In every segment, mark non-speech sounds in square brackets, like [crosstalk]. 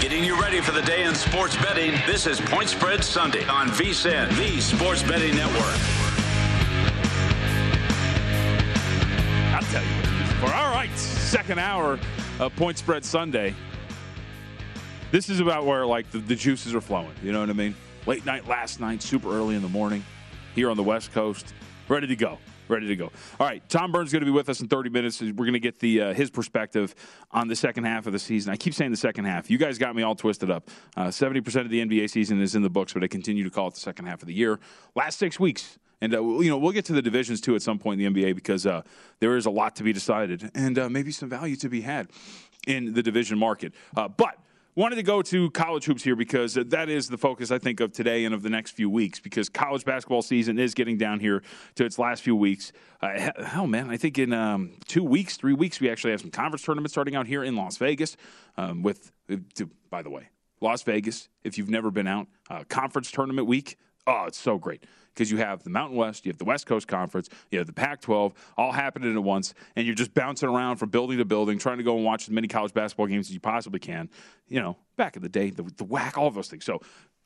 Getting you ready for the day in sports betting. This is Point Spread Sunday on VSIN, the Sports Betting Network. I'll tell you. For all right, second hour of Point Spread Sunday. This is about where like the, the juices are flowing. You know what I mean? Late night last night, super early in the morning, here on the West Coast, ready to go ready to go. All right, Tom Burns is going to be with us in 30 minutes. We're going to get the uh, his perspective on the second half of the season. I keep saying the second half. You guys got me all twisted up. Uh, 70% of the NBA season is in the books, but I continue to call it the second half of the year. Last six weeks. And uh, you know we'll get to the divisions too at some point in the NBA because uh, there is a lot to be decided and uh, maybe some value to be had in the division market. Uh, but wanted to go to college hoops here because that is the focus I think of today and of the next few weeks because college basketball season is getting down here to its last few weeks. Uh, hell, man, I think in um, two weeks, three weeks, we actually have some conference tournaments starting out here in Las Vegas. Um, with, to, by the way, Las Vegas. If you've never been out, uh, conference tournament week. Oh, it's so great because you have the Mountain West, you have the West Coast Conference, you have the Pac 12, all happening at once, and you're just bouncing around from building to building, trying to go and watch as many college basketball games as you possibly can. You know, back in the day, the, the WAC, all those things. So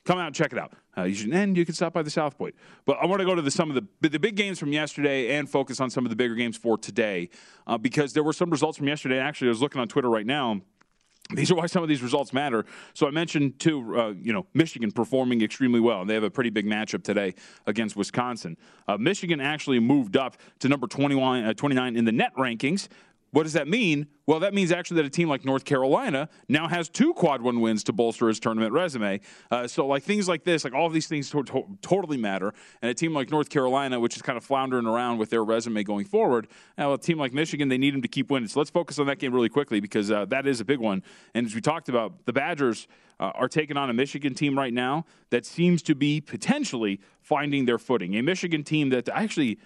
come out and check it out. Uh, you should, and you can stop by the South Point. But I want to go to the, some of the the big games from yesterday and focus on some of the bigger games for today uh, because there were some results from yesterday. Actually, I was looking on Twitter right now these are why some of these results matter. So I mentioned too, uh, you know, Michigan performing extremely well, and they have a pretty big matchup today against Wisconsin. Uh, Michigan actually moved up to number 21, uh, 29 in the net rankings. What does that mean? Well, that means actually that a team like North Carolina now has two quad one wins to bolster his tournament resume. Uh, so, like things like this, like all of these things to- to- totally matter. And a team like North Carolina, which is kind of floundering around with their resume going forward, now a team like Michigan, they need them to keep winning. So let's focus on that game really quickly because uh, that is a big one. And as we talked about, the Badgers uh, are taking on a Michigan team right now that seems to be potentially finding their footing. A Michigan team that actually.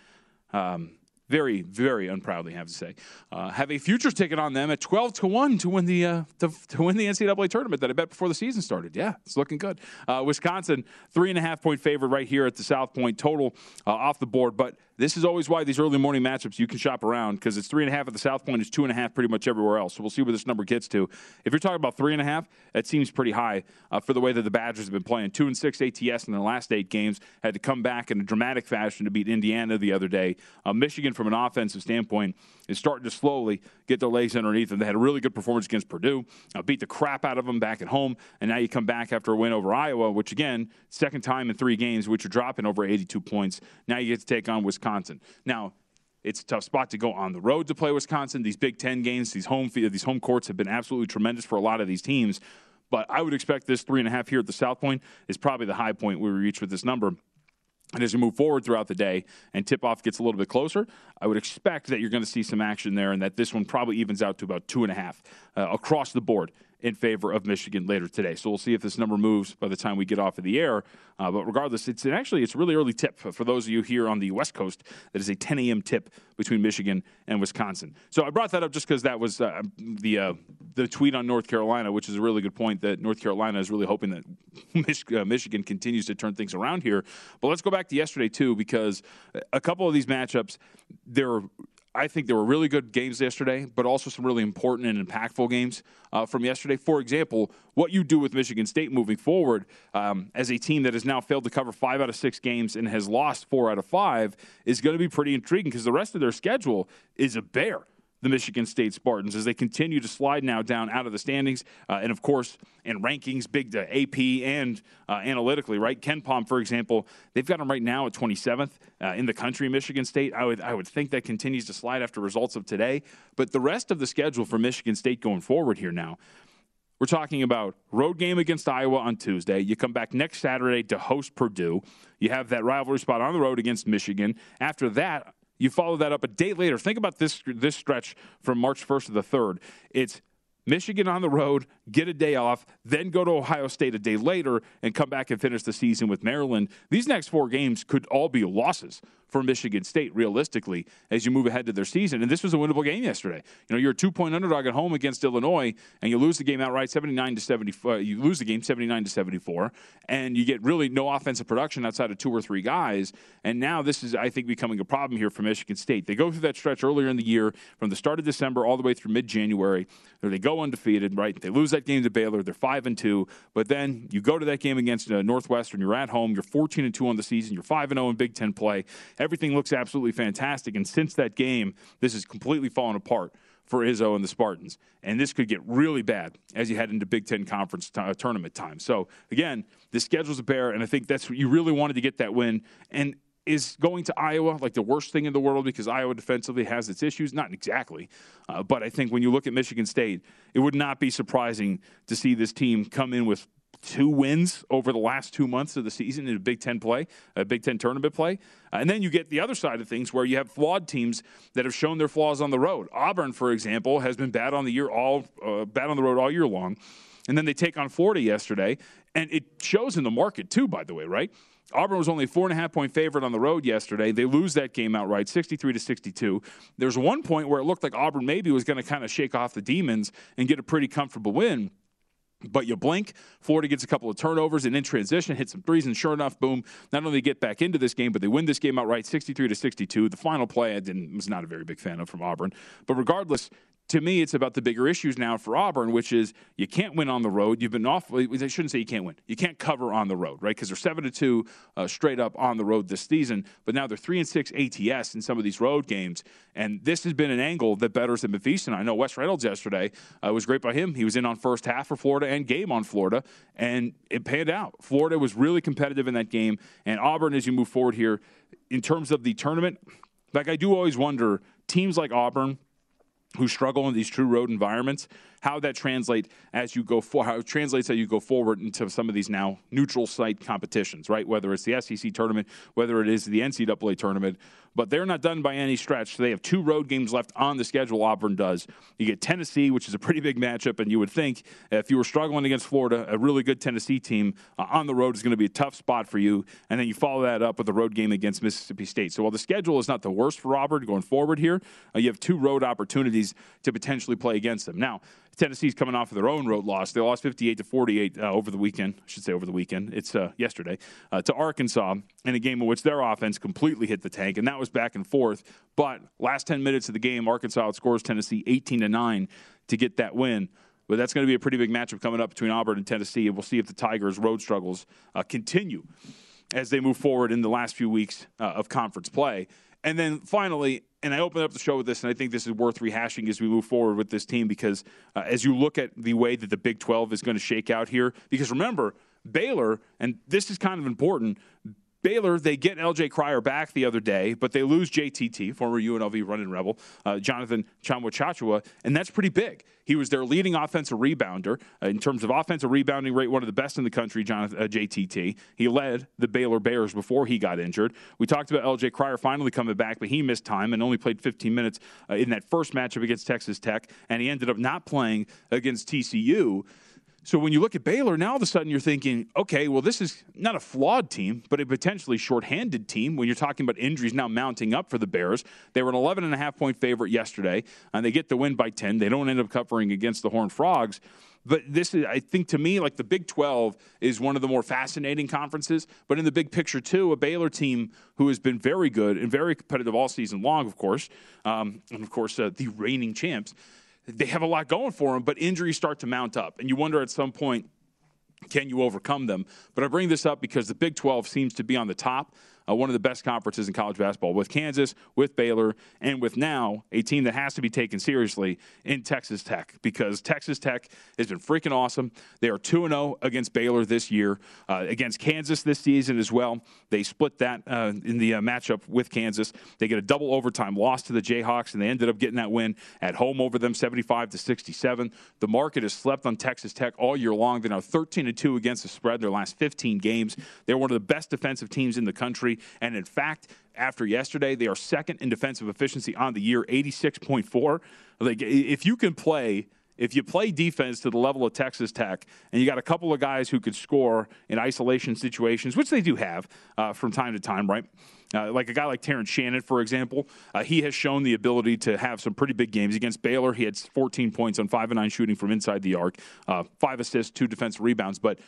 Um, very, very unproudly have to say, uh, have a futures ticket on them at twelve to one to win the uh, to, to, win the NCAA tournament that I bet before the season started. Yeah, it's looking good. Uh, Wisconsin three and a half point favorite right here at the South Point total uh, off the board, but this is always why these early morning matchups you can shop around because it's three and a half at the South Point, it's two and a half pretty much everywhere else. So we'll see where this number gets to. If you're talking about three and a half, that seems pretty high uh, for the way that the Badgers have been playing. Two and six ATS in their last eight games had to come back in a dramatic fashion to beat Indiana the other day. Uh, Michigan, from an offensive standpoint, is starting to slowly get their legs underneath them. They had a really good performance against Purdue, uh, beat the crap out of them back at home, and now you come back after a win over Iowa, which again, second time in three games, which are dropping over 82 points. Now you get to take on Wisconsin. Now It's a tough spot to go on the road to play Wisconsin. These Big Ten games, these home these home courts have been absolutely tremendous for a lot of these teams. But I would expect this three and a half here at the South Point is probably the high point we reach with this number. And as we move forward throughout the day and tip off gets a little bit closer, I would expect that you're going to see some action there and that this one probably evens out to about two and a half uh, across the board in favor of Michigan later today. So we'll see if this number moves by the time we get off of the air. Uh, but regardless, it's an actually it's a really early tip for those of you here on the West Coast. That is a 10 a.m. tip between Michigan and Wisconsin. So I brought that up just because that was uh, the uh, the tweet on North Carolina, which is a really good point. That North Carolina is really hoping that [laughs] uh, Michigan continues to turn things around here. But let's go back to yesterday too, because a couple of these matchups, they're I think there were really good games yesterday, but also some really important and impactful games uh, from yesterday. For example, what you do with Michigan State moving forward um, as a team that has now failed to cover five out of six games and has lost four out of five is going to be pretty intriguing because the rest of their schedule is a bear the Michigan State Spartans as they continue to slide now down out of the standings. Uh, and of course, in rankings, big to AP and uh, analytically, right? KenPom, for example, they've got them right now at 27th uh, in the country, Michigan State. I would, I would think that continues to slide after results of today. But the rest of the schedule for Michigan State going forward here now. We're talking about road game against Iowa on Tuesday. You come back next Saturday to host Purdue. You have that rivalry spot on the road against Michigan. After that, you follow that up a day later. Think about this this stretch from March 1st to the 3rd. It's Michigan on the road, get a day off, then go to Ohio State a day later and come back and finish the season with Maryland. These next four games could all be losses for Michigan State, realistically, as you move ahead to their season. And this was a winnable game yesterday. You know, you're a two point underdog at home against Illinois, and you lose the game outright 79 to 74. Uh, you lose the game 79 to 74, and you get really no offensive production outside of two or three guys. And now this is, I think, becoming a problem here for Michigan State. They go through that stretch earlier in the year from the start of December all the way through mid January. Where they go undefeated, right? They lose that game to Baylor. They're 5 and 2. But then you go to that game against uh, Northwestern. You're at home. You're 14 and 2 on the season. You're 5 and 0 in Big Ten play. Everything looks absolutely fantastic. And since that game, this has completely fallen apart for Izzo and the Spartans. And this could get really bad as you head into Big Ten Conference t- uh, tournament time. So, again, the schedule's a bear, and I think that's what you really wanted to get that win. And is going to Iowa like the worst thing in the world because Iowa defensively has its issues? Not exactly. Uh, but I think when you look at Michigan State, it would not be surprising to see this team come in with two wins over the last two months of the season in a Big Ten play, a Big Ten tournament play. And then you get the other side of things where you have flawed teams that have shown their flaws on the road. Auburn, for example, has been bad on the year all uh, bad on the road all year long. And then they take on Florida yesterday, and it shows in the market too. By the way, right? Auburn was only a four and a half point favorite on the road yesterday. They lose that game outright, 63 to 62. There's one point where it looked like Auburn maybe was going to kind of shake off the demons and get a pretty comfortable win. But you blink, Florida gets a couple of turnovers and in transition hits some threes, and sure enough, boom! Not only get back into this game, but they win this game outright, 63 to 62. The final play I didn't was not a very big fan of from Auburn, but regardless, to me, it's about the bigger issues now for Auburn, which is you can't win on the road. You've been off. I shouldn't say you can't win. You can't cover on the road, right? Because they're seven to two uh, straight up on the road this season. But now they're three and six ATS in some of these road games, and this has been an angle that bettors have been feasting. I know Wes Reynolds yesterday uh, was great by him. He was in on first half for Florida and game on Florida, and it panned out. Florida was really competitive in that game, and Auburn, as you move forward here, in terms of the tournament, like I do always wonder, teams like Auburn who struggle in these true road environments, how that translate as you go for how it translates as you go forward into some of these now neutral site competitions, right? Whether it's the SEC tournament, whether it is the NCAA tournament, but they're not done by any stretch. They have two road games left on the schedule. Auburn does. You get Tennessee, which is a pretty big matchup, and you would think if you were struggling against Florida, a really good Tennessee team uh, on the road is going to be a tough spot for you. And then you follow that up with a road game against Mississippi State. So while the schedule is not the worst for Auburn going forward here, uh, you have two road opportunities to potentially play against them. Now, Tennessee's coming off of their own road loss. They lost 58 to 48 uh, over the weekend. I should say over the weekend. It's uh, yesterday uh, to Arkansas in a game in which their offense completely hit the tank, and that was back and forth. But last 10 minutes of the game, Arkansas scores Tennessee 18 to nine to get that win. But that's going to be a pretty big matchup coming up between Auburn and Tennessee, and we'll see if the Tigers' road struggles uh, continue as they move forward in the last few weeks uh, of conference play. And then finally, and I open up the show with this, and I think this is worth rehashing as we move forward with this team because uh, as you look at the way that the Big 12 is going to shake out here, because remember, Baylor, and this is kind of important, Baylor, they get LJ Cryer back the other day, but they lose JTT, former UNLV running rebel, uh, Jonathan Tchamwa Tchatchoua, and that's pretty big. He was their leading offensive rebounder uh, in terms of offensive rebounding rate, one of the best in the country, Jonathan, uh, JTT. He led the Baylor Bears before he got injured. We talked about LJ Cryer finally coming back, but he missed time and only played 15 minutes uh, in that first matchup against Texas Tech, and he ended up not playing against TCU. So when you look at Baylor, now all of a sudden you're thinking, okay, well, this is not a flawed team, but a potentially shorthanded team when you're talking about injuries now mounting up for the Bears. They were an 11 and a half point favorite yesterday, and they get the win by 10. They don't end up covering against the Horned Frogs. But this is, I think, to me, like the Big 12 is one of the more fascinating conferences. But in the big picture, too, a Baylor team who has been very good and very competitive all season long, of course, um, and of course, uh, the reigning champs they have a lot going for them, but injuries start to mount up. And you wonder at some point, can you overcome them? But I bring this up because the Big 12 seems to be on the top uh, one of the best conferences in college basketball with Kansas, with Baylor, and with now a team that has to be taken seriously in Texas Tech because Texas Tech has been freaking awesome. They are 2 0 against Baylor this year, uh, against Kansas this season as well. They split that uh, in the uh, matchup with Kansas. They get a double overtime loss to the Jayhawks, and they ended up getting that win at home over them 75 to 67. The market has slept on Texas Tech all year long. They're now 13 2 against the spread their last 15 games. They're one of the best defensive teams in the country. And in fact, after yesterday, they are second in defensive efficiency on the year, 86.4. Like, if you can play if you play defense to the level of Texas Tech and you got a couple of guys who could score in isolation situations, which they do have uh, from time to time, right? Uh, like a guy like Terrence Shannon, for example, uh, he has shown the ability to have some pretty big games. Against Baylor, he had 14 points on 5 and 9 shooting from inside the arc, uh, 5 assists, 2 defensive rebounds. But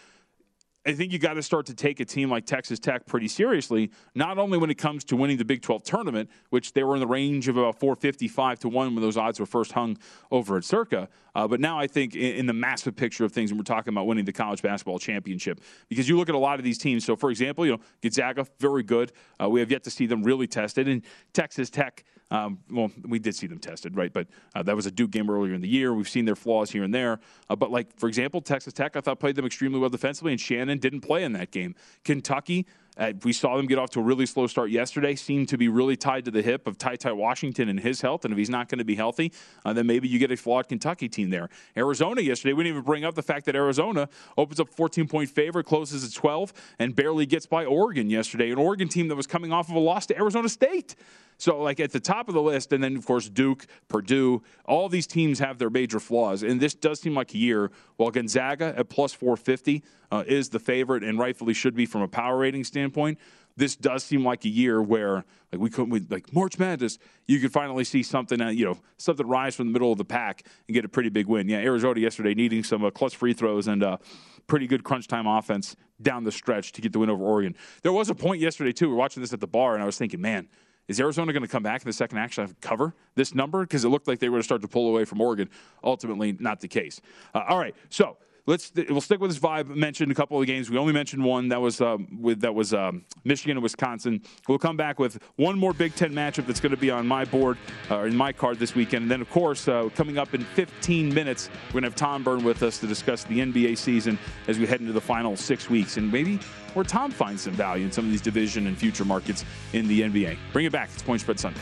I think you got to start to take a team like Texas Tech pretty seriously, not only when it comes to winning the Big 12 tournament, which they were in the range of about 455 to 1 when those odds were first hung over at Circa, uh, but now I think in, in, the massive picture of things, and we're talking about winning the college basketball championship, because you look at a lot of these teams. So, for example, you know, Gonzaga, very good. Uh, we have yet to see them really tested. And Texas Tech, um, well, we did see them tested, right? But uh, that was a Duke game earlier in the year. We've seen their flaws here and there. Uh, but, like, for example, Texas Tech, I thought played them extremely well defensively, and Shannon didn't play in that game. Kentucky, uh, we saw them get off to a really slow start yesterday. Seemed to be really tied to the hip of Ty Ty Washington and his health. And if he's not going to be healthy, uh, then maybe you get a flawed Kentucky team there. Arizona yesterday, we didn't even bring up the fact that Arizona opens up 14 point favorite, closes at 12, and barely gets by Oregon yesterday. An Oregon team that was coming off of a loss to Arizona State. So, like at the top of the list, and then of course Duke, Purdue, all these teams have their major flaws. And this does seem like a year. While Gonzaga at plus 450 uh, is the favorite and rightfully should be from a power rating standpoint, this does seem like a year where like we couldn't like March Madness, you could finally see something you know something rise from the middle of the pack and get a pretty big win. Yeah, Arizona yesterday needing some uh, clutch free throws and uh, pretty good crunch time offense down the stretch to get the win over Oregon. There was a point yesterday too. We are watching this at the bar and I was thinking, man is Arizona going to come back in the second action actually cover this number? Because it looked like they were going to start to pull away from Oregon. Ultimately, not the case. Uh, all right, so let's we'll stick with this vibe. Mentioned a couple of games. We only mentioned one that was um, with that was um, Michigan and Wisconsin. We'll come back with one more Big Ten matchup that's going to be on my board or uh, in my card this weekend. And then, of course, uh, coming up in 15 minutes, we're going to have Tom Byrne with us to discuss the NBA season as we head into the final six weeks and maybe where Tom finds some value in some of these division and future markets in the NBA. Bring it back. It's Point Spread Sunday.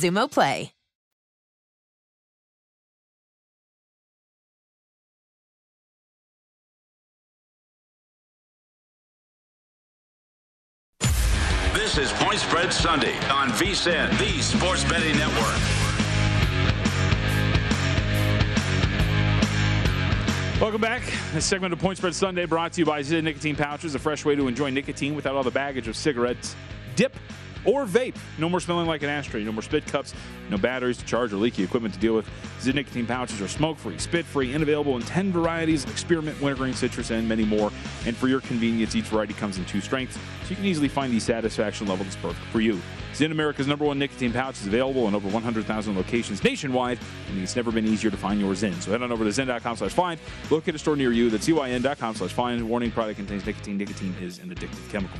Xumo Play. This is Point Spread Sunday on VSIN, the Sports Betting Network. Welcome back. This segment of Point Spread Sunday brought to you by Zyn Nicotine Pouches, a fresh way to enjoy nicotine without all the baggage of cigarettes, dip, or vape. No more smelling like an ashtray. No more spit cups. No batteries to charge or leaky equipment to deal with. Zyn Nicotine Pouches are smoke-free, spit-free, and available in 10 varieties spearmint, wintergreen, citrus, and many more. And for your convenience, each variety comes in two strengths, so you can easily find the satisfaction level that's perfect for you. Zyn America's number one nicotine pouch is available in over 100,000 locations nationwide, and it's never been easier to find yours in. So head on over to zyn.com slash find, locate a store near you. That's zyn.com slash find. Warning, product contains nicotine. Nicotine is an addictive chemical.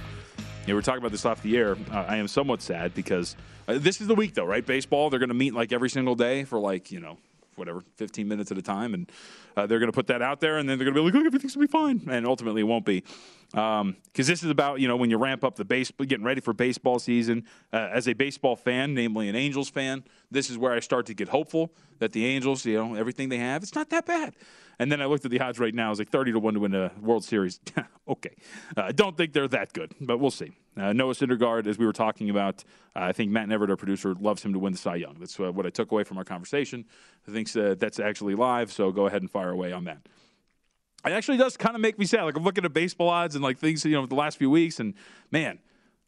Yeah, we're talking about this off the air. Uh, I am somewhat sad because uh, this is the week, though, right? Baseball, they're going to meet like every single day for like, you know, whatever, 15 minutes at a time. And uh, they're going to put that out there, and then they're going to be like, look, everything's going to be fine. And ultimately, it won't be. Because um, this is about, you know, when you ramp up the base, getting ready for baseball season. Uh, as a baseball fan, namely an Angels fan, this is where I start to get hopeful that the Angels, you know, everything they have, it's not that bad. And then I looked at the odds right now. It's like 30 to 1 to win a World Series. [laughs] okay. Uh, I don't think they're that good, but we'll see. Uh, Noah Syndergaard, as we were talking about, uh, I think Matt Neverett, our producer, loves him to win the Cy Young. That's uh, what I took away from our conversation. I think uh, that's actually live, so go ahead and fire away on that. It actually does kind of make me sad. Like I'm looking at baseball odds and like things, you know, the last few weeks, and man,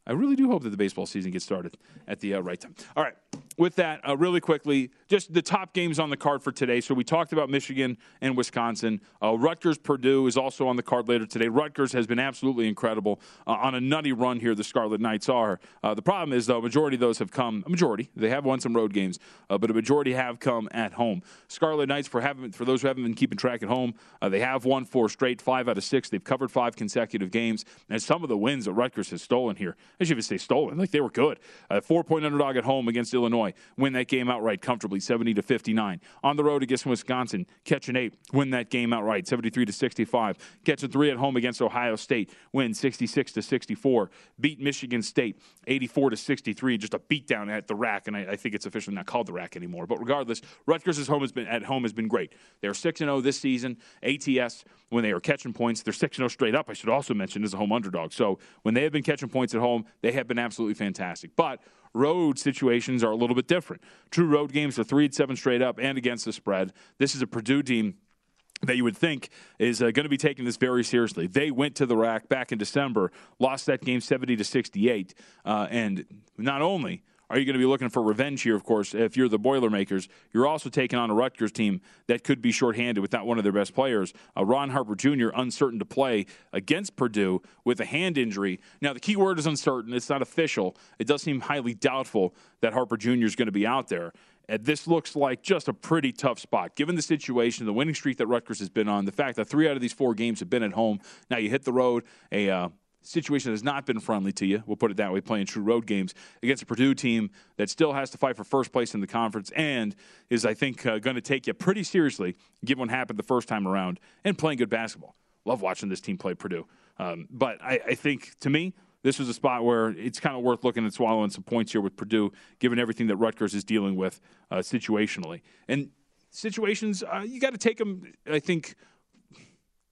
I really do hope that the baseball season gets started at the uh, right time. All right. With that, uh, really quickly, just the top games on the card for today. So we talked about Michigan and Wisconsin. Uh, Rutgers Purdue is also on the card later today. Rutgers has been absolutely incredible uh, on a nutty run here. The Scarlet Knights are. Uh, the problem is though, a majority of those have come. A majority they have won some road games, uh, but a majority have come at home. Scarlet Knights, for having for those who haven't been keeping track at home, they have won four straight, five out of six. They've covered five consecutive games, and some of the wins that Rutgers has stolen here. I should even say stolen. Like they were good. Uh, four point underdog at home against Illinois. Win that game outright comfortably, 70 to 59. On the road against Wisconsin, catch an eight. Win that game outright, 73 to 65. Catch a three at home against Ohio State. Win 66 to 64. Beat Michigan State 84 to 63. Just a beatdown at the rack, and I, I think it's officially not called the rack anymore. But regardless, Rutgers' home has been at home has been great. They're 6 0 this season. ATS when they are catching points. They're 6 0 straight up, I should also mention, as a home underdog. So when they have been catching points at home, they have been absolutely fantastic. But road situations are a little bit different. True road games are 3 and 7 straight up and against the spread. This is a Purdue team that you would think is uh, going to be taking this very seriously. They went to the rack back in December, lost that game 70 to 68, uh, and not only are you going to be looking for revenge here, of course, if you're the Boilermakers? You're also taking on a Rutgers team that could be shorthanded without one of their best players. Uh, Ron Harper Jr., uncertain to play against Purdue with a hand injury. Now, the key word is uncertain. It's not official. It does seem highly doubtful that Harper Jr. is going to be out there. And this looks like just a pretty tough spot, given the situation, the winning streak that Rutgers has been on, the fact that three out of these four games have been at home. Now you hit the road, a uh, situation that has not been friendly to you. We'll put it that way, playing true road games against a Purdue team that still has to fight for first place in the conference and is, I think, uh, going to take you pretty seriously, given what happened the first time around, and playing good basketball. Love watching this team play Purdue. Um, but I, I think, to me, this was a spot where it's kind of worth looking at swallowing some points here with Purdue, given everything that Rutgers is dealing with uh, situationally. And situations, uh, you got to take them, I think.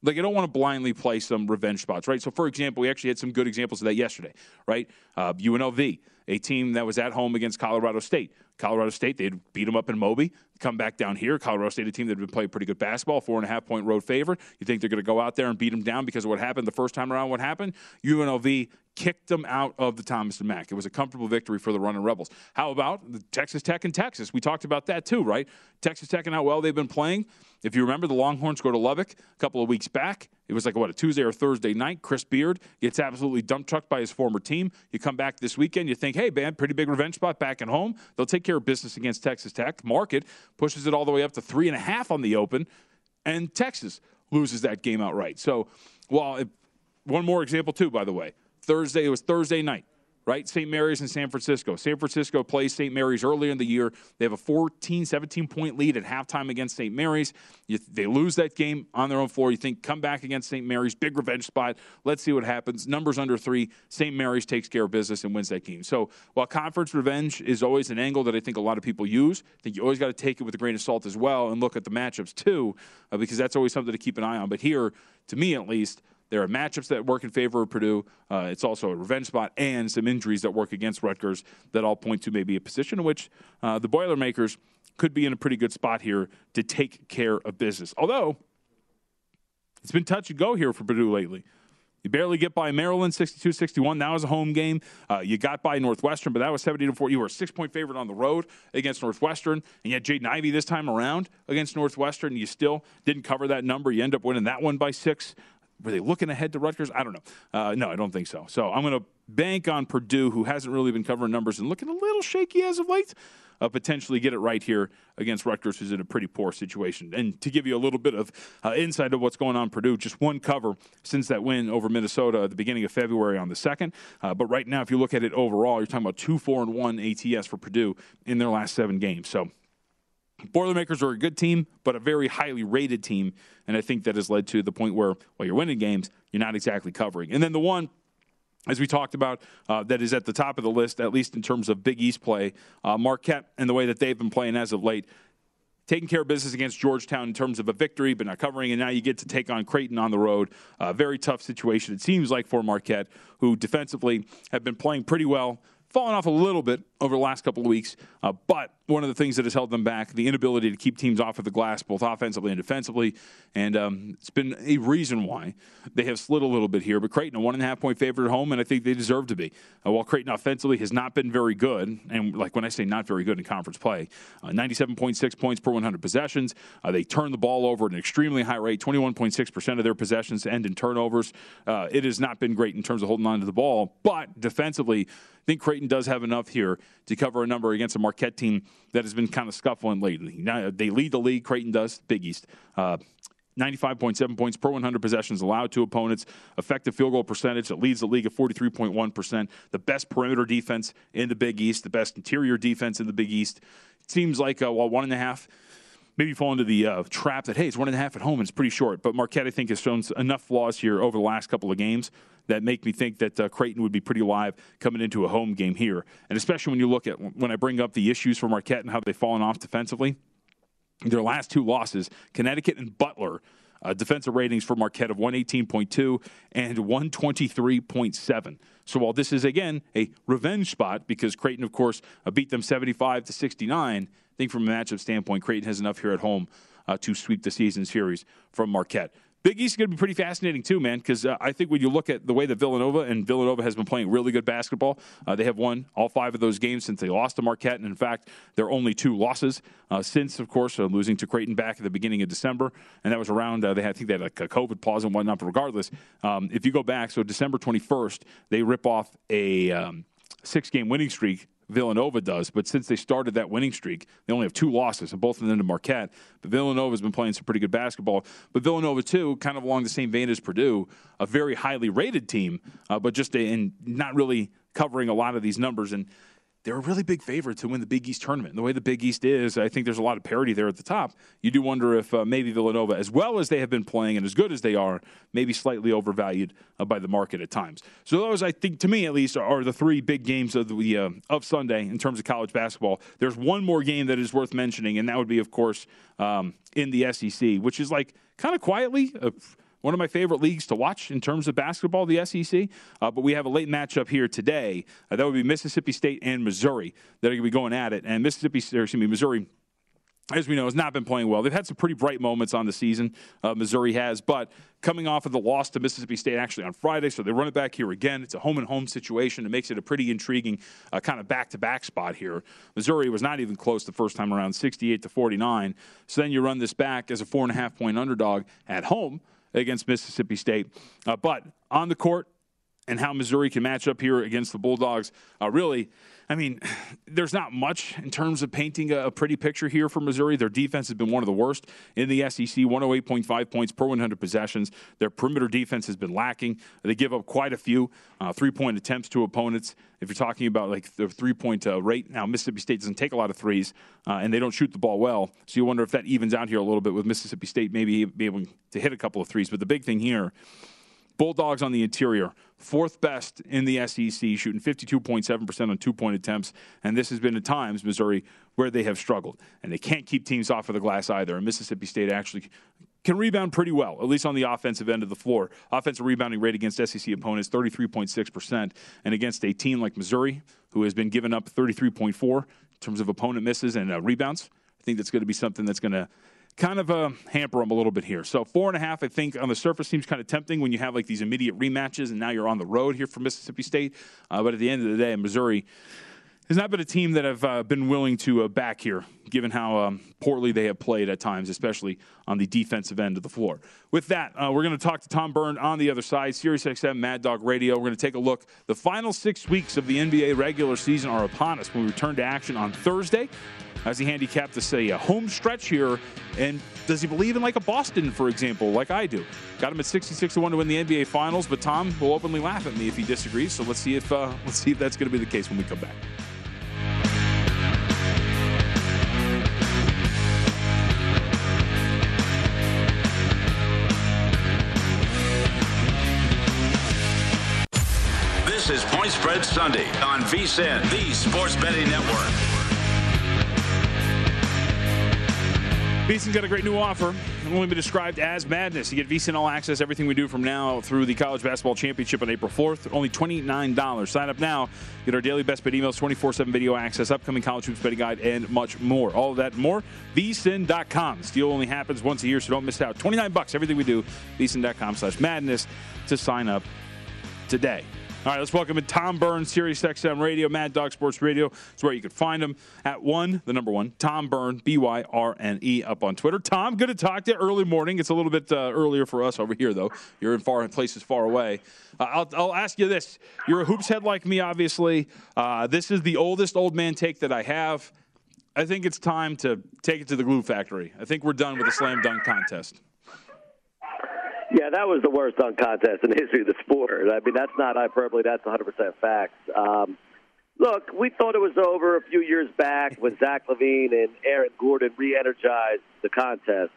Like, I don't want to blindly play some revenge spots, right? So, for example, we actually had some good examples of that yesterday, right? Uh, UNLV, a team that was at home against Colorado State. Colorado State, they'd beat them up in Moby, come back down here. Colorado State, a team that had been playing pretty good basketball, four and a half point road favorite. You think they're going to go out there and beat them down because of what happened the first time around? What happened? UNLV kicked them out of the Thomas and Mack. It was a comfortable victory for the running Rebels. How about the Texas Tech and Texas? We talked about that too, right? Texas Tech and how well they've been playing. If you remember, the Longhorns go to Lubbock a couple of weeks back. It was like what a Tuesday or Thursday night. Chris Beard gets absolutely dump trucked by his former team. You come back this weekend, you think, hey, man, pretty big revenge spot back at home. They'll take care of business against Texas Tech. Market pushes it all the way up to three and a half on the open, and Texas loses that game outright. So, well, one more example too, by the way, Thursday it was Thursday night right? St. Mary's in San Francisco. San Francisco plays St. Mary's earlier in the year. They have a 14, 17 point lead at halftime against St. Mary's. You, they lose that game on their own floor. You think, come back against St. Mary's, big revenge spot. Let's see what happens. Numbers under three. St. Mary's takes care of business and wins that game. So while conference revenge is always an angle that I think a lot of people use, I think you always got to take it with a grain of salt as well and look at the matchups too, uh, because that's always something to keep an eye on. But here, to me at least, there are matchups that work in favor of Purdue. Uh, it's also a revenge spot and some injuries that work against Rutgers that all point to maybe a position in which uh, the Boilermakers could be in a pretty good spot here to take care of business. Although it's been touch and go here for Purdue lately. You barely get by Maryland 62 61. That was a home game. Uh, you got by Northwestern, but that was 70 4. You were a six point favorite on the road against Northwestern. And yet, Jaden Ivey this time around against Northwestern, you still didn't cover that number. You end up winning that one by six were they looking ahead to Rutgers? I don't know. Uh, no, I don't think so. So I'm going to bank on Purdue, who hasn't really been covering numbers and looking a little shaky as of late. Uh, potentially get it right here against Rutgers, who's in a pretty poor situation. And to give you a little bit of uh, insight of what's going on, Purdue just one cover since that win over Minnesota at the beginning of February on the second. Uh, but right now, if you look at it overall, you're talking about two, four, and one ATS for Purdue in their last seven games. So Boilermakers are a good team, but a very highly rated team. And I think that has led to the point where, while you're winning games, you're not exactly covering. And then the one, as we talked about, uh, that is at the top of the list, at least in terms of Big East play, uh, Marquette and the way that they've been playing as of late. Taking care of business against Georgetown in terms of a victory, but not covering, and now you get to take on Creighton on the road. Uh, very tough situation, it seems like, for Marquette, who defensively have been playing pretty well fallen off a little bit over the last couple of weeks, uh, but one of the things that has held them back, the inability to keep teams off of the glass, both offensively and defensively. And um, it's been a reason why they have slid a little bit here. But Creighton, a one and a half point favorite at home, and I think they deserve to be. Uh, while Creighton offensively has not been very good, and like when I say not very good in conference play, uh, 97.6 points per 100 possessions. Uh, they turn the ball over at an extremely high rate, 21.6% of their possessions end in turnovers. Uh, it has not been great in terms of holding on to the ball, but defensively, I think Creighton does have enough here to cover a number against a Marquette team that has been kind of scuffling lately. Now, they lead the league, Creighton does, Big East. Uh, 95.7 points per 100 possessions allowed to opponents. Effective field goal percentage that leads the league at 43.1%. The best perimeter defense in the Big East, the best interior defense in the Big East. It seems like, uh, while one and a half maybe fall into the uh, trap that hey, it's one and a half at home and it's pretty short. But Marquette, I think, has shown enough flaws here over the last couple of games that make me think that uh, Creighton would be pretty live coming into a home game here. And especially when you look at when I bring up the issues for Marquette and how they've fallen off defensively. Their last two losses, Connecticut and Butler. Uh, defensive ratings for Marquette of 118.2 and 123.7. So while this is again a revenge spot because Creighton, of course, uh, beat them 75 to 69, I think from a matchup standpoint, Creighton has enough here at home uh, to sweep the season series from Marquette. Big East is going to be pretty fascinating too, man. Because uh, I think when you look at the way that Villanova and Villanova has been playing really good basketball, uh, they have won all five of those games since they lost to Marquette, and in fact, there are only two losses uh, since, of course, uh, losing to Creighton back at the beginning of December, and that was around. Uh, they had, I think they had like a COVID pause and whatnot. But regardless, um, if you go back, so December twenty first, they rip off a um, six game winning streak Villanova does. But since they started that winning streak, they only have two losses, and both of them to Marquette. But Villanova's been playing some pretty good basketball. But Villanova, too, kind of along the same vein as Purdue, a very highly rated team, uh, but just and not really covering a lot of these numbers. And they're a really big favorite to win the Big East tournament. The way the Big East is, I think there's a lot of parity there at the top. You do wonder if uh, maybe Villanova, as well as they have been playing and as good as they are, maybe slightly overvalued uh, by the market at times. So those, I think, to me at least, are the three big games of the uh, of Sunday in terms of college basketball. There's one more game that is worth mentioning, and that would be, of course, um, in the SEC, which is like kind of quietly one of my favorite leagues to watch in terms of basketball, the SEC. Uh, but we have a late matchup here today. Uh, that would be Mississippi State and Missouri that are going to be going at it. And Mississippi, excuse me, Missouri as we know, has not been playing well. They've had some pretty bright moments on the season. Uh, Missouri has, but coming off of the loss to Mississippi State actually on Friday, so they run it back here again. It's a home and home situation. It makes it a pretty intriguing uh, kind of back to back spot here. Missouri was not even close the first time around, 68 to 49. So then you run this back as a four and a half point underdog at home against Mississippi State. Uh, but on the court, and how Missouri can match up here against the Bulldogs, uh, really I mean, [sighs] there's not much in terms of painting a, pretty picture here for Missouri. Their defense has been one of the worst in the SEC, 108.5 points per 100 possessions. Their perimeter defense has been lacking. They give up quite a few uh, three point attempts to opponents. If you're talking about like the three point uh, rate, now Mississippi State doesn't take a lot of threes uh, and they don't shoot the ball well. So you wonder if that evens out here a little bit with Mississippi State maybe be able to hit a couple of threes. But the big thing here Bulldogs on the interior, fourth best in the SEC, shooting 52.7% on two point attempts. And this has been at times, Missouri, where they have struggled. And they can't keep teams off of the glass either. And Mississippi State actually can rebound pretty well, at least on the offensive end of the floor. Offensive rebounding rate against SEC opponents, 33.6%. And against a team like Missouri, who has been given up 33.4 in terms of opponent misses and uh, rebounds, I think that's going to be something that's going to kind of uh, hamper them a little bit here. So four and a half, I think, on the surface seems kind of tempting when you have like these immediate rematches, and now you're on the road here for Mississippi State. Uh, but at the end of the day, Missouri has not been a team that I've uh, been willing to uh, back here, given how um, poorly they have played at times, especially on the defensive end of the floor. With that, uh, we're going to talk to Tom Byrne on the other side, SiriusXM Mad Dog Radio. We're going to take a look. The final six weeks of the NBA regular season are upon us when we return to action on Thursday. As he handicapped to say a home stretch here, and does he believe in like a Boston, for example, like I do? Got him at 66 to one to win the NBA Finals, but Tom will openly laugh at me if he disagrees. So let's see if uh, let's see if that's going to be the case when we come back. Sunday on VSIN, the Sports Betting Network. VSIN's got a great new offer. It will only be described as madness. You get VSIN All Access, everything we do from now through the College Basketball Championship on April 4th. Only $29. Sign up now. Get our daily best bet emails, 24 7 video access, upcoming college hoops betting guide, and much more. All of that and more. VSIN.com. Steal only happens once a year, so don't miss out. 29 bucks, everything we do. VSIN.com slash madness to sign up today. All right, let's welcome in Tom Burns, Sirius XM Radio, Mad Dog Sports Radio. It's where you can find him at one, the number one, Tom Byrne, B Y R N E, up on Twitter. Tom, good to talk to you. Early morning. It's a little bit uh, earlier for us over here, though. You're in far places far away. Uh, I'll, I'll, ask you this: You're a hoops head like me, obviously. Uh, this is the oldest old man take that I have. I think it's time to take it to the glue factory. I think we're done with the slam dunk contest. Yeah, that was the worst dunk contest in the history of the sport. I mean, that's not hyperbole. That's 100% facts. Um, look, we thought it was over a few years back when Zach LaVine and Aaron Gordon re-energized the contest.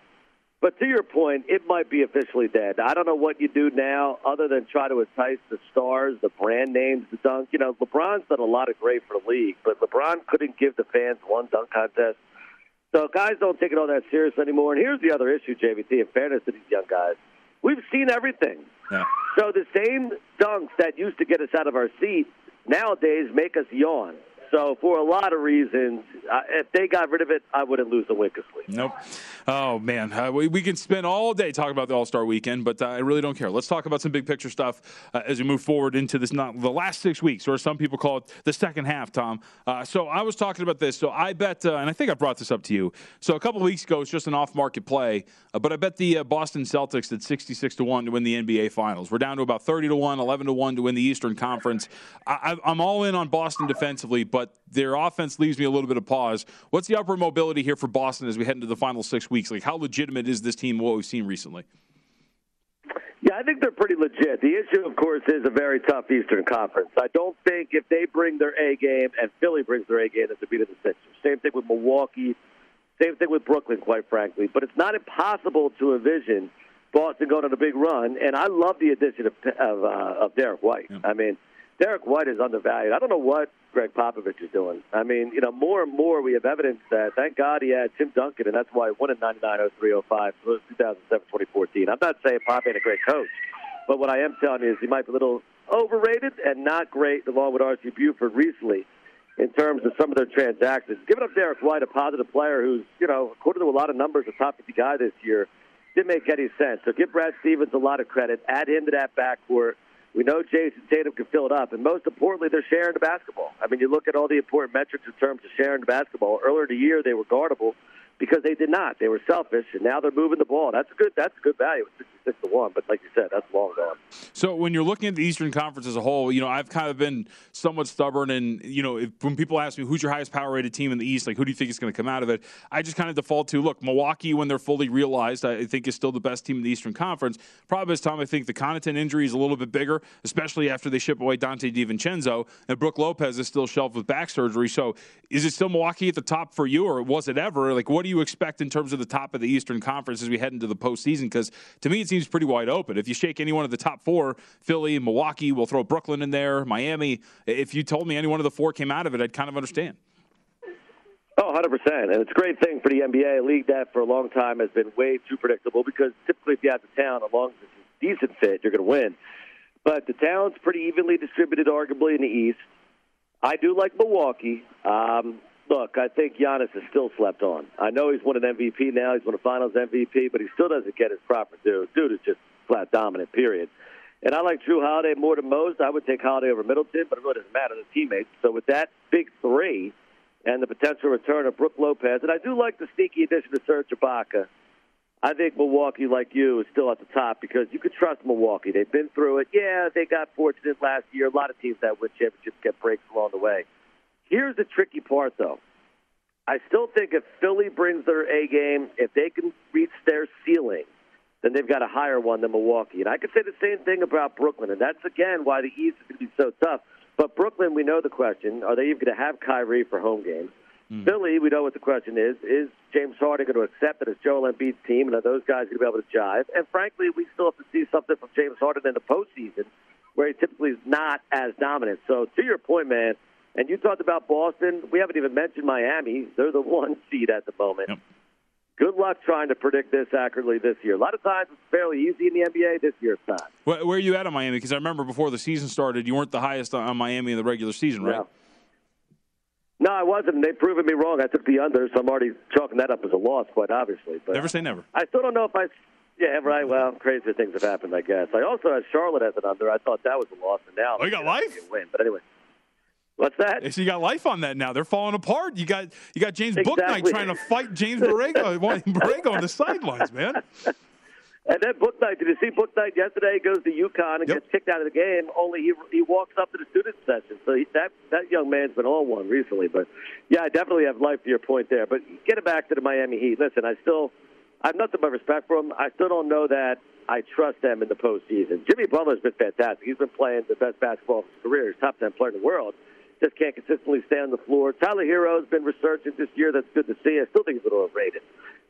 But to your point, it might be officially dead. I don't know what you do now other than try to entice the stars, the brand names the dunk. You know, LeBron's done a lot of great for the league, but LeBron couldn't give the fans one dunk contest. So guys don't take it all that serious anymore. And here's the other issue, JVT, in fairness to these young guys – We've seen everything. Yeah. So the same dunks that used to get us out of our seat nowadays make us yawn. So for a lot of reasons, if they got rid of it, I wouldn't lose wink of sleep. Nope. Oh man, uh, we, we can spend all day talking about the All Star Weekend, but uh, I really don't care. Let's talk about some big picture stuff uh, as we move forward into this not the last six weeks, or some people call it the second half. Tom. Uh, so I was talking about this. So I bet, uh, and I think I brought this up to you. So a couple weeks ago, it's just an off market play, but I bet the Boston Celtics at sixty six to one to win the NBA Finals. We're down to about thirty to one, 11 to one to win the Eastern Conference. I, I'm all in on Boston defensively, but their offense leaves me a little bit of pause. What's the upper mobility here for Boston as we head into the final six weeks? Like, how legitimate is this team? What we've seen recently? Yeah, Yeah, I think they're pretty legit. The issue, of course, is a very tough Eastern Conference. I don't think if they bring their A game and Philly brings their A game, it's a beat of the Sixers. Same thing with Milwaukee. Same thing with Brooklyn, quite frankly. But it's not impossible to envision Boston going on a big run. And I love the addition of of, uh, of Derrick White. Yeah. I mean, Derrick White is undervalued. I don't know what Gregg Popovich is doing. I mean, you know, more and more we have evidence that, thank God he had Tim Duncan, and that's why he won in 99, 03, 05, 2007, 2014. I'm not saying Pop ain't a great coach, but what I am telling you is he might be a little overrated and not great, along with R.C. Buford recently, in terms of some of their transactions. Giving up Derrick White, a positive player who's, you know, according to a lot of numbers, a top 50 guy this year, didn't make any sense. So give Brad Stevens a lot of credit. Add him to that backcourt. We know Jayson Tatum can fill it up, and most importantly, they're sharing the basketball. I mean, you look at all the important metrics in terms of sharing the basketball. Earlier in the year, they were guardable because they did not. They were selfish, and now they're moving the ball. That's good. That's good value. It's six to one, but like you said, that's long gone. So when you're looking at the Eastern Conference as a whole, you know I've kind of been somewhat stubborn, and you know if, when people ask me who's your highest power rated team in the East, like who do you think is going to come out of it, I just kind of default to look Milwaukee when they're fully realized. I think is still the best team in the Eastern Conference. Probably this time I think the Connaughton injury is a little bit bigger, especially after they ship away Donte DiVincenzo, and Brook Lopez is still shelved with back surgery. So is it still Milwaukee at the top for you, or was it ever? Like what do you expect in terms of the top of the Eastern Conference as we head into the postseason? Because to me it seems pretty wide open. If you shake any one of the top four, Philly, Milwaukee, we'll throw Brooklyn in there, Miami. If you told me any one of the four came out of it, I'd kind of understand. Oh, 100%. And it's a great thing for the NBA. A league that for a long time has been way too predictable because typically if you have the town, as long a decent fit, you're going to win. But the talent's pretty evenly distributed, arguably, in the East. I do like Milwaukee. Um, look, I think Giannis is still slept on. I know he's won an MVP now. He's won a Finals MVP, but he still doesn't get his proper due. Dude is just flat dominant, period. And I like Jrue Holiday more than most. I would take Holiday over Middleton, but it really doesn't matter the teammates. So with that big three and the potential return of Brook Lopez, and I do like the sneaky addition of Serge Ibaka, I think Milwaukee, like you, is still at the top because you can trust Milwaukee. They've been through it. Yeah, they got fortunate last year. A lot of teams that win championships get breaks along the way. Here's the tricky part, though. I still think if Philly brings their A game, if they can reach their ceiling, then they've got a higher one than Milwaukee. And I could say the same thing about Brooklyn, and that's again why the East is going to be so tough. But Brooklyn, we know the question: Are they even going to have Kyrie for home games? Mm. Philly, we know what the question is: Is James Harden going to accept that it's Joel Embiid's team, and are those guys going to be able to jive? And frankly, we still have to see something from James Harden in the postseason, where he typically is not as dominant. So, to your point, man, and you talked about Boston. We haven't even mentioned Miami. They're the one [laughs] seed at the moment. Yep good luck trying to predict this accurately this year. A lot of times it's fairly easy in the NBA. This year it's not. Where, where are you at on Miami? Because I remember before the season started, you weren't the highest on Miami in the regular season, right? No. No, I wasn't. They've proven me wrong. I took the under, so I'm already chalking that up as a loss, quite obviously. But never say never. I still don't know if I. Yeah, right. Well, crazier things have happened, I guess. I also had Charlotte as an under. I thought that was a loss, and now oh, you got life. Win, but anyway. What's that? So you got life on that now. They're falling apart. You got you got James exactly. Bouknight trying to fight James Borrego, [laughs] Borrego on the sidelines, man. And then Bouknight, did you see Bouknight yesterday? He goes to UConn and yep. gets kicked out of the game. Only he he walks up to the student session. So he, that that young man's been on one recently. But yeah, I definitely have life to your point there. But get it back to the Miami Heat. Listen, I still I have nothing but respect for him. I still don't know that I trust them in the postseason. Jimmy Butler's been fantastic. He's been playing the best basketball of his career. He's top ten player in the world just can't consistently stay on the floor. Tyler Herro's been resurging this year. That's good to see. I still think he's a little overrated.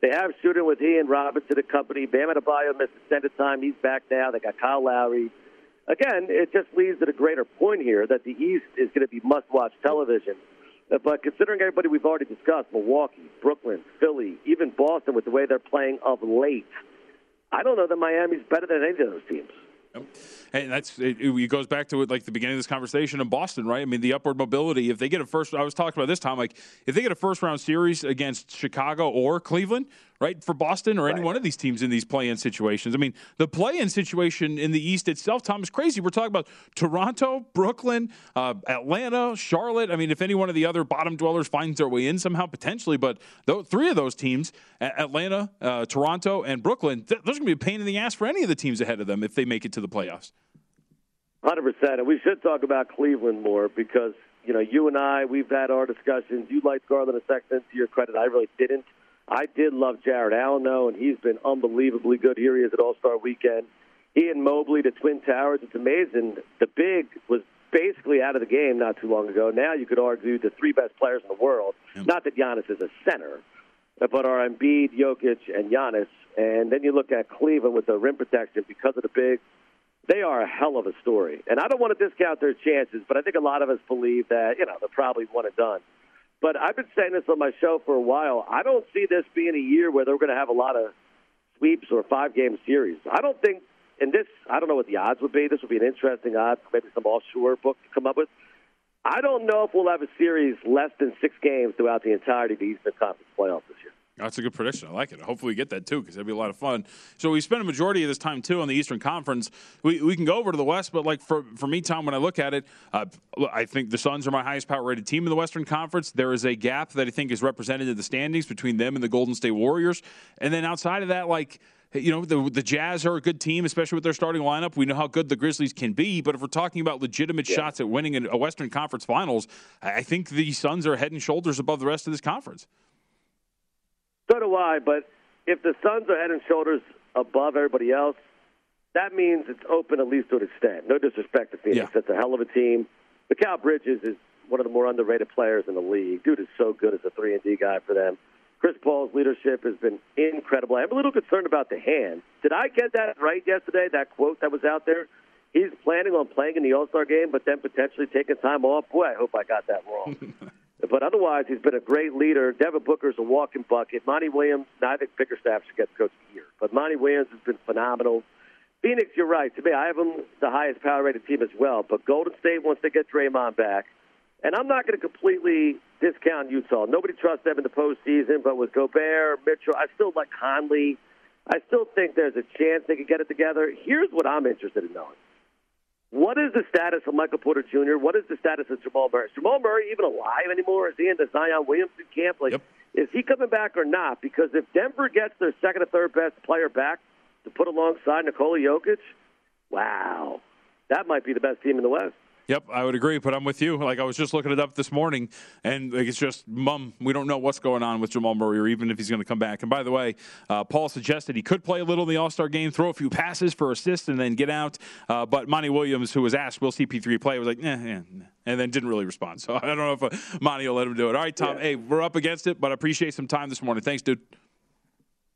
They have shooting with he and Robinson, the company. Bam Adebayo missed extended time. He's back now. They got Kyle Lowry. Again, it just leads to the greater point here that the East is going to be must-watch television. Uh, but considering everybody we've already discussed, Milwaukee, Brooklyn, Philly, even Boston, with the way they're playing of late, I don't know that Miami's better than any of those teams. And that's it, it goes back to like the beginning of this conversation in Boston, right? I mean, the upward mobility. If they get a first, I was talking about this time, like if they get a first round series against Chicago or Cleveland, right, for Boston or right. any one of these teams in these play in situations. I mean, the play in situation in the East itself, Tom, is crazy. We're talking about Toronto, Brooklyn, uh, Atlanta, Charlotte. I mean, if any one of the other bottom dwellers finds their way in somehow, potentially, but th- three of those teams, Atlanta, uh, Toronto, and Brooklyn, th- those are going to be a pain in the ass for any of the teams ahead of them if they make it to the playoffs. 100%. And we should talk about Cleveland more because, you know, you and I, we've had our discussions. You liked Garland a Sexton. To your credit, I really didn't. I did love Jarrett Allen, though, and he's been unbelievably good. Here he is at All Star Weekend. Evan Mobley to Twin Towers. It's amazing. The big was basically out of the game not too long ago. Now you could argue the three best players in the world. Yep. Not that Giannis is a center, but are Embiid, Jokic, and Giannis. And then you look at Cleveland with the rim protection because of the big. They are a hell of a story. And I don't want to discount their chances, but I think a lot of us believe that, you know, they're probably one and done. But I've been saying this on my show for a while. I don't see this being a year where they're going to have a lot of sweeps or five game series. I don't think, and this, I don't know what the odds would be. This would be an interesting odds, maybe some offshore book to come up with. I don't know if we'll have a series less than six games throughout the entirety of the Eastern Conference playoffs. That's a good prediction. I like it. Hopefully, we get that too because that'd be a lot of fun. So we spent a majority of this time too on the Eastern Conference. We, we can go over to the West, but like for for me, Tom, when I look at it, uh, I think the Suns are my highest power rated team in the Western Conference. There is a gap that I think is represented in the standings between them and the Golden State Warriors, and then outside of that, like you know, the, the Jazz are a good team, especially with their starting lineup. We know how good the Grizzlies can be, but if we're talking about legitimate yeah. shots at winning a Western Conference Finals, I think the Suns are head and shoulders above the rest of this conference. So do I, but if the Suns are head and shoulders above everybody else, that means it's open at least to an extent. No disrespect to Phoenix. Yeah. That's a hell of a team. Mikal Bridges is one of the more underrated players in the league. Dude is so good as a 3 and D guy for them. Chris Paul's leadership has been incredible. I'm a little concerned about the hand. Did I get that right yesterday? That quote that was out there? He's planning on playing in the All Star game, but then potentially taking time off. Boy, I hope I got that wrong. [laughs] But otherwise, he's been a great leader. Devin Booker's a walking bucket. Monty Williams, I think Bickerstaff should get the coach of the year. But Monty Williams has been phenomenal. Phoenix, you're right. To me, I have them the highest power rated team as well. But Golden State wants to get Draymond back. And I'm not going to completely discount Utah. Nobody trusts them in the postseason, but with Gobert, Mitchell, I still like Conley. I still think there's a chance they could get it together. Here's what I'm interested in knowing. What is the status of Michael Porter Jr.? What is the status of Jamal Murray? Is Jamal Murray even alive anymore? Is he in the Zion Williamson camp? Like, yep. is he coming back or not? Because if Denver gets their second or third best player back to put alongside Nikola Jokic, wow, that might be the best team in the West. Yep, I would agree, but I'm with you. Like I was just looking it up this morning, and like, it's just mum. We don't know what's going on with Jamal Murray, or even if he's going to come back. And by the way, uh, Paul suggested he could play a little in the All Star game, throw a few passes for assist, and then get out. Uh, but Monty Williams, who was asked, "Will CP3 play?" was like, "Yeah, yeah," and then didn't really respond. So [laughs] I don't know if uh, Monty will let him do it. All right, Tom. Yeah. Hey, we're up against it, but I appreciate some time this morning. Thanks, dude.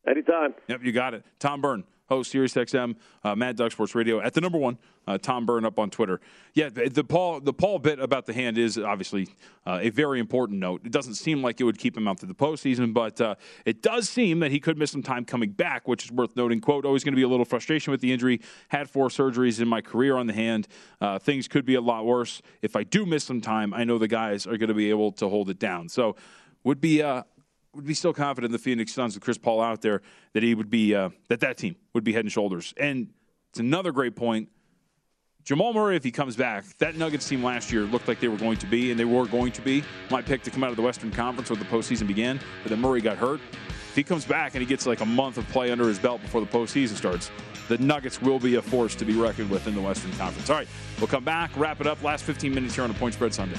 Anytime. Yep, you got it. Tom Byrne host SiriusXM, uh, Mad Dog Sports Radio at the number one. Uh, Tom Byrne up on Twitter. Yeah, the, the, Paul the Paul bit about the hand is obviously uh, a very important note. It doesn't seem like it would keep him out through the postseason, but uh, it does seem that he could miss some time coming back, which is worth noting. Quote: Always going to be a little frustration with the injury. Had four surgeries in my career on the hand. Uh, things could be a lot worse. If I do miss some time, I know the guys are going to be able to hold it down. So would be uh, would be still confident in the Phoenix Suns with Chris Paul out there that he would be uh, that that team would be head and shoulders. And it's another great point. Jamal Murray, if he comes back, that Nuggets team last year looked like they were going to be, and they were going to be my pick to come out of the Western Conference where the postseason began. But then Murray got hurt. If he comes back and he gets like a month of play under his belt before the postseason starts, the Nuggets will be a force to be reckoned with in the Western Conference. All right, we'll come back, wrap it up. Last 15 minutes here on a Point Spread Sunday.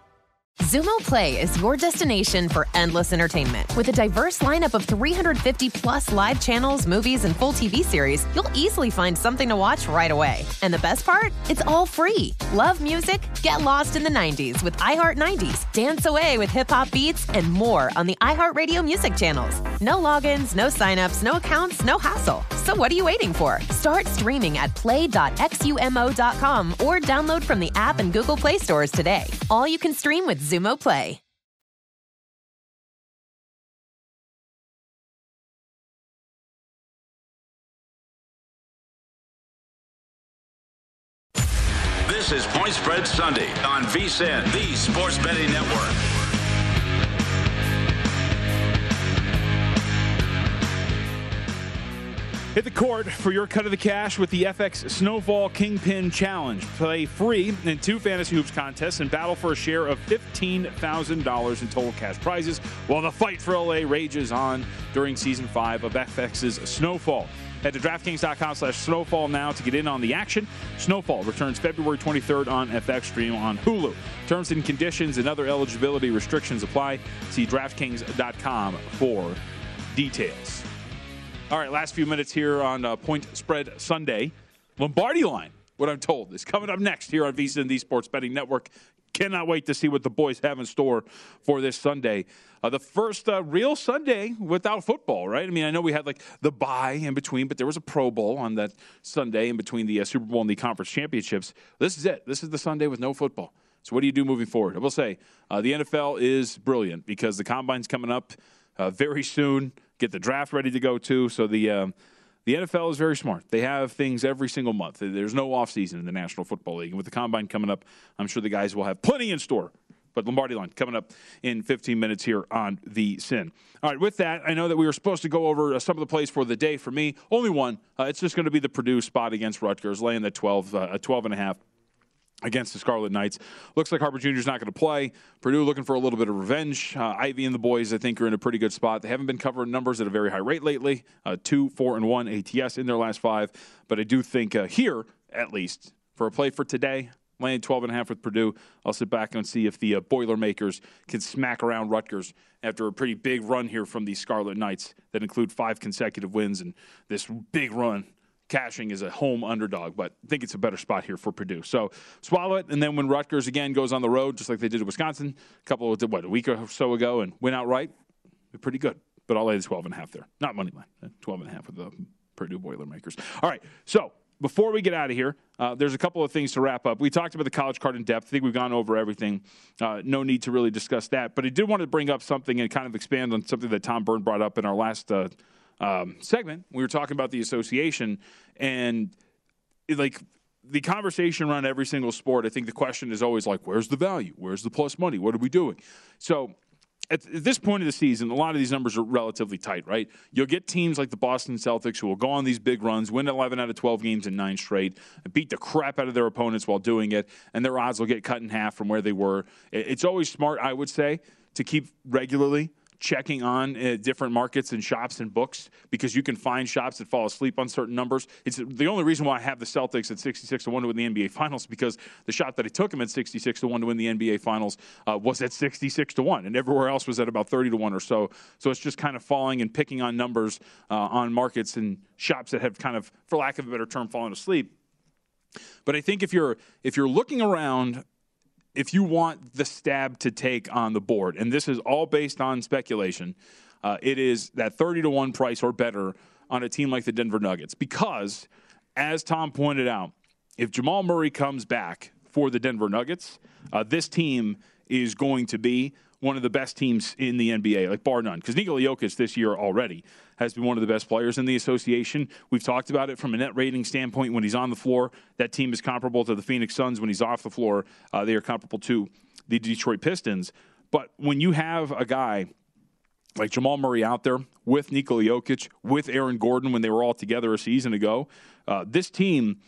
Xumo Play is your destination for endless entertainment. With a diverse lineup of 350 plus live channels, movies, and full TV series, you'll easily find something to watch right away. And the best part? It's all free. Love music? Get lost in the 90s with iHeart 90s, dance away with hip hop beats, and more on the iHeartRadio music channels. No logins, no signups, no accounts, no hassle. So what are you waiting for? Start streaming at play.xumo.com or download from the app and Google Play stores today. All you can stream with Xumo Play. This is Point Spread Sunday on VSIN, the Sports Betting Network. Hit the court for your cut of the cash with the FX Snowfall Kingpin Challenge. Play free in two fantasy hoops contests and battle for a share of $15,000 in total cash prizes while the fight for LA rages on during season five of FX's Snowfall. Head to DraftKings.com slash Snowfall now to get in on the action. Snowfall returns February 23rd on FX Stream on Hulu. Terms and conditions and other eligibility restrictions apply. See DraftKings.com for details. All right, last few minutes here on uh, Point Spread Sunday. Lombardi line, what I'm told, is coming up next here on VSIN the Sports Betting Network. Cannot wait to see what the boys have in store for this Sunday. Uh, the first uh, real Sunday without football, right? I mean, I know we had like the bye in between, but there was a Pro Bowl on that Sunday in between the uh, Super Bowl and the conference championships. This is it. This is the Sunday with no football. So, what do you do moving forward? I will say uh, the NFL is brilliant because the combine's coming up uh, very soon. Get the draft ready to go too. So the um, the NFL is very smart. They have things every single month. There's no off season in the National Football League, and with the combine coming up, I'm sure the guys will have plenty in store. But Lombardi line coming up in 15 minutes here on the Sin. All right, with that, I know that we were supposed to go over uh, some of the plays for the day. For me, only one. Uh, it's just going to be the Purdue spot against Rutgers, laying the 12, uh, 12 and a half against the Scarlet Knights. Looks like Harper Jr. is not going to play. Purdue looking for a little bit of revenge. Uh, Ivey and the boys, I think, are in a pretty good spot. They haven't been covering numbers at a very high rate lately. Uh, two, four, and one ATS in their last five. But I do think uh, here, at least, for a play for today, laying 12 and a half with Purdue, I'll sit back and see if the uh, Boilermakers can smack around Rutgers after a pretty big run here from the Scarlet Knights that include five consecutive wins and this big run cashing as a home underdog, but I think it's a better spot here for Purdue. So swallow it, and then when Rutgers again goes on the road, just like they did at Wisconsin, a couple of what a week or so ago, and win outright, they're pretty good. But I'll lay the 12 and a half there, not money line, uh, 12 and a half with the Purdue Boilermakers. All right, so. Before we get out of here, uh, there's a couple of things to wrap up. We talked about the college card in depth. I think we've gone over everything. Uh, no need to really discuss that. But I did want to bring up something and kind of expand on something that Tom Byrne brought up in our last uh, um, segment. We were talking about the association and like the conversation around every single sport. I think the question is always like, where's the value? Where's the plus money? What are we doing? So at, this point of the season, a lot of these numbers are relatively tight, right? You'll get teams like the Boston Celtics who will go on these big runs, win 11 out of 12 games in nine straight, beat the crap out of their opponents while doing it, and their odds will get cut in half from where they were. It's always smart, I would say, to keep regularly checking on uh, different markets and shops and books because you can find shops that fall asleep on certain numbers. It's the only reason why I have the Celtics at 66 to 1 to win the NBA Finals because the shop that I took them at 66 to 1 to win the NBA Finals uh, was at 66 to 1, and everywhere else was at about 30 to 1 or so. So it's just kind of falling and picking on numbers uh, on markets and shops that have kind of, for lack of a better term, fallen asleep. But I think if you're if you're looking around if you want the stab to take on the board, and this is all based on speculation, uh, it is that 30 to 1 price or better on a team like the Denver Nuggets. Because, as Tom pointed out, if Jamal Murray comes back for the Denver Nuggets, uh, this team is going to be one of the best teams in the NBA, like bar none. Because Nikola Jokic this year already has been one of the best players in the association. We've talked about it from a net rating standpoint. When he's on the floor, that team is comparable to the Phoenix Suns. When he's off the floor, uh, they are comparable to the Detroit Pistons. But when you have a guy like Jamal Murray out there with Nikola Jokic, with Aaron Gordon when they were all together a season ago, uh, this team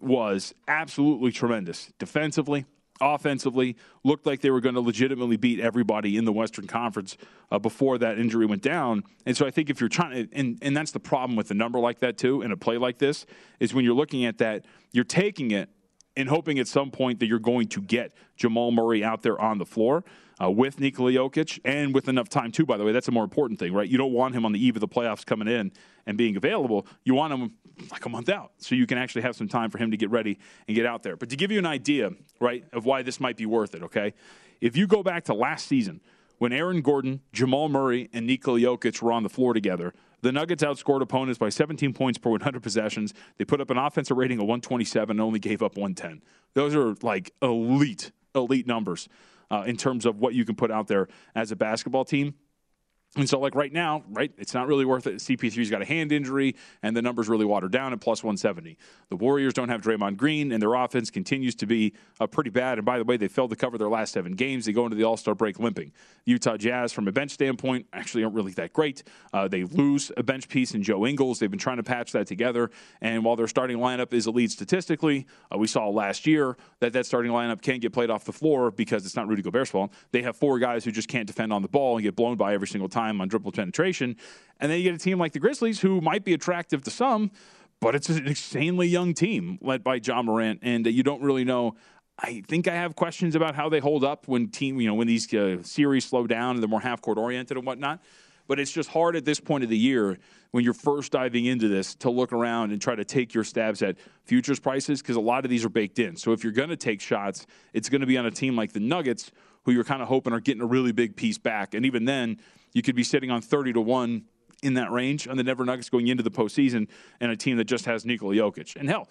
was absolutely tremendous defensively, offensively, looked like they were going to legitimately beat everybody in the Western Conference uh, before that injury went down. And so I think if you're trying to, and, and that's the problem with a number like that too, in a play like this, is when you're looking at that, you're taking it and hoping at some point that you're going to get Jamal Murray out there on the floor uh, with Nikola Jokic and with enough time, too, by the way. That's a more important thing, right? You don't want him on the eve of the playoffs coming in and being available. You want him like a month out so you can actually have some time for him to get ready and get out there. But to give you an idea, right, of why this might be worth it, okay? If you go back to last season, when Aaron Gordon, Jamal Murray, and Nikola Jokic were on the floor together, the Nuggets outscored opponents by 17 points per 100 possessions. They put up an offensive rating of 127 and only gave up 110. Those are like elite, elite numbers uh, in terms of what you can put out there as a basketball team. And so, like right now, right, it's not really worth it. CP3's got a hand injury, and the numbers really watered down at plus 170. The Warriors don't have Draymond Green, and their offense continues to be uh, pretty bad. And by the way, they failed to cover their last seven games. They go into the All Star break limping. Utah Jazz, from a bench standpoint, actually aren't really that great. Uh, they lose a bench piece in Joe Ingles. They've been trying to patch that together. And while their starting lineup is elite statistically, uh, we saw last year that that starting lineup can't get played off the floor because it's not Rudy Gobert's fault. They have four guys who just can't defend on the ball and get blown by every single time time on triple penetration. And then you get a team like the Grizzlies, who might be attractive to some, but it's an insanely young team led by Ja Morant, and you don't really know. I think I have questions about how they hold up when team, you know, when these uh, series slow down and they're more half court oriented and whatnot. But it's just hard at this point of the year when you're first diving into this to look around and try to take your stabs at futures prices because a lot of these are baked in. So if you're going to take shots, it's going to be on a team like the Nuggets who you're kind of hoping are getting a really big piece back. And even then, you could be sitting on 30 to 1 in that range on the Denver Nuggets going into the postseason and a team that just has Nikola Jokic. And hell,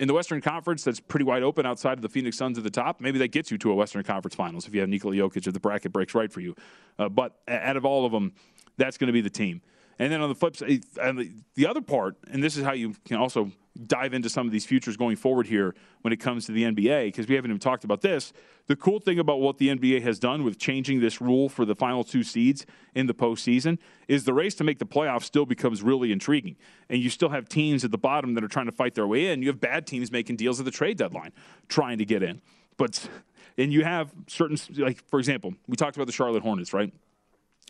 in the Western Conference, that's pretty wide open outside of the Phoenix Suns at the top. Maybe that gets you to a Western Conference Finals if you have Nikola Jokic if the bracket breaks right for you. Uh, but out of all of them, that's going to be the team. And then on the flip side, eh, and the other part, and this is how you can also dive into some of these futures going forward here when it comes to the NBA, because we haven't even talked about this. The cool thing about what the NBA has done with changing this rule for the final two seeds in the postseason is the race to make the playoffs still becomes really intriguing. And you still have teams at the bottom that are trying to fight their way in. You have bad teams making deals at the trade deadline trying to get in. But, and you have certain, like, for example, we talked about the Charlotte Hornets, right?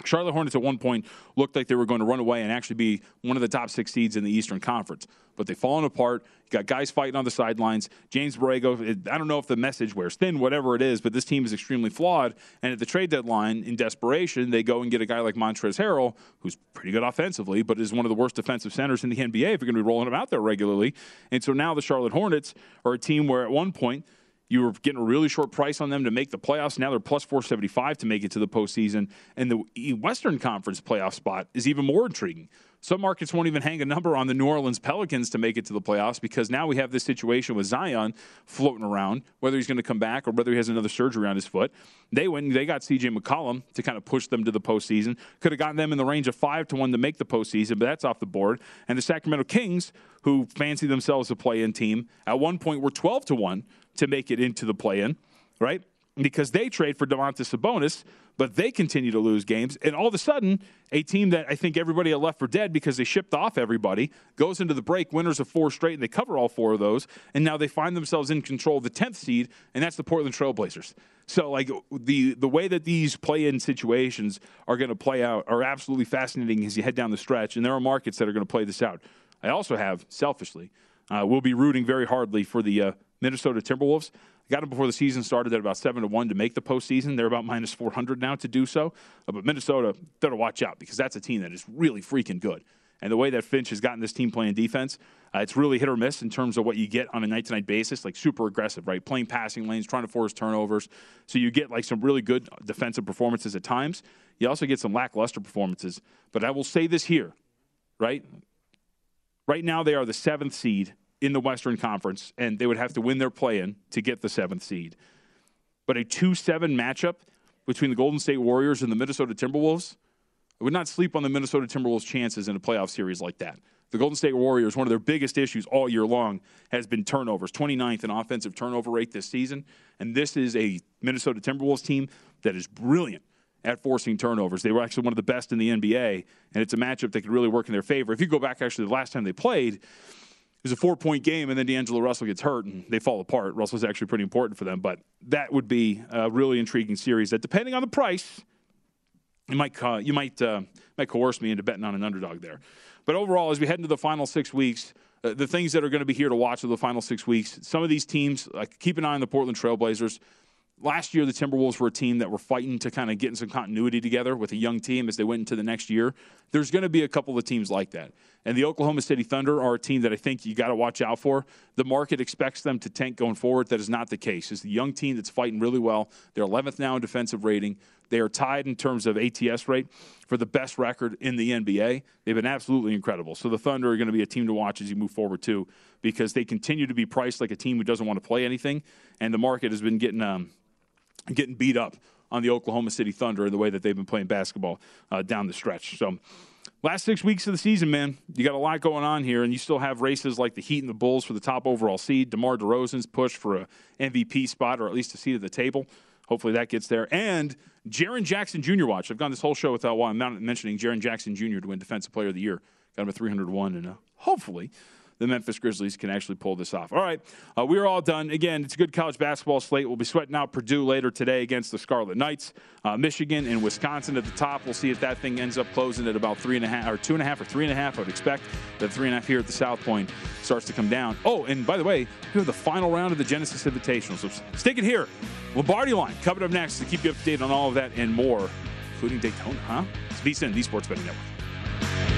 Charlotte Hornets at one point looked like they were going to run away and actually be one of the top six seeds in the Eastern Conference. But they've fallen apart. You got guys fighting on the sidelines. James Borrego, I don't know if the message wears thin, whatever it is, but this team is extremely flawed. And at the trade deadline, in desperation, they go and get a guy like Montrezl Harrell, who's pretty good offensively, but is one of the worst defensive centers in the NBA if you're going to be rolling him out there regularly. And so now the Charlotte Hornets are a team where at one point – you were getting a really short price on them to make the playoffs. Now they're plus 475 to make it to the postseason. And the Western Conference playoff spot is even more intriguing. Some markets won't even hang a number on the New Orleans Pelicans to make it to the playoffs because now we have this situation with Zion floating around, whether he's going to come back or whether he has another surgery on his foot. They went, they got CJ McCollum to kind of push them to the postseason. Could have gotten them in the range of five to one to make the postseason, but that's off the board. And the Sacramento Kings, who fancy themselves a play-in team, at one point were 12 to one to make it into the play-in, right? Because they trade for Domantas Sabonis, but they continue to lose games. And all of a sudden, a team that I think everybody had left for dead because they shipped off everybody goes into the break, winners of four straight, and they cover all four of those. And now they find themselves in control of the 10th seed, and that's the Portland Trailblazers. So, like, the, the way that these play in situations are going to play out are absolutely fascinating as you head down the stretch. And there are markets that are going to play this out. I also have, selfishly, uh, we'll be rooting very hardly for the uh, Minnesota Timberwolves. Got them before the season started at about seven to one to make the postseason. They're about minus four hundred now to do so. Uh, but Minnesota, better watch out because that's a team that is really freaking good. And the way that Finch has gotten this team playing defense, uh, it's really hit or miss in terms of what you get on a night to night basis, like super aggressive, right? Playing passing lanes, trying to force turnovers. So you get like some really good defensive performances at times. You also get some lackluster performances. But I will say this here, right? Right now, they are the seventh seed in the Western Conference, and they would have to win their play in to get the seventh seed. But a 2 7 matchup between the Golden State Warriors and the Minnesota Timberwolves, I would not sleep on the Minnesota Timberwolves' chances in a playoff series like that. The Golden State Warriors, one of their biggest issues all year long has been turnovers, 29th in offensive turnover rate this season. And this is a Minnesota Timberwolves team that is brilliant at forcing turnovers. They were actually one of the best in the NBA, and it's a matchup that could really work in their favor. If you go back actually the last time they played, was a four point game, and then D'Angelo Russell gets hurt and they fall apart. Russell's actually pretty important for them, but that would be a really intriguing series that, depending on the price, you might, uh, you might, uh, might coerce me into betting on an underdog there. But overall, as we head into the final six weeks, uh, the things that are going to be here to watch over the final six weeks, some of these teams, keep an eye on the Portland Trailblazers. Last year, the Timberwolves were a team that were fighting to kind of get in some continuity together with a young team as they went into the next year. There's going to be a couple of teams like that. And the Oklahoma City Thunder are a team that I think you got to watch out for. The market expects them to tank going forward. That is not the case. It's the young team that's fighting really well. They're 11th now in defensive rating. They are tied in terms of ATS rate for the best record in the NBA. They've been absolutely incredible. So the Thunder are going to be a team to watch as you move forward too, because they continue to be priced like a team who doesn't want to play anything, and the market has been getting um, getting beat up on the Oklahoma City Thunder in the way that they've been playing basketball uh, down the stretch. So. Last six weeks of the season, man, you got a lot going on here, and you still have races like the Heat and the Bulls for the top overall seed. DeMar DeRozan's push for a MVP spot, or at least a seat at the table. Hopefully that gets there. And Jaren Jackson Jr. watch. I've gone this whole show without mentioning Jaren Jackson Jr. to win Defensive Player of the Year. Got him a 301, and uh, hopefully the Memphis Grizzlies can actually pull this off. All right, uh, we are all done. Again, it's a good college basketball slate. We'll be sweating out Purdue later today against the Scarlet Knights. Uh, Michigan and Wisconsin at the top. We'll see if that thing ends up closing at about three and a half, or two and a half, or three and a half. I would expect that three and a half here at the South Point starts to come down. Oh, and by the way, we have the final round of the Genesis Invitational. So stick it here. Lombardi line coming up next to keep you up to date on all of that and more, including Daytona, huh? It's VSIN, the Sports Betting Network.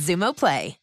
Xumo Play.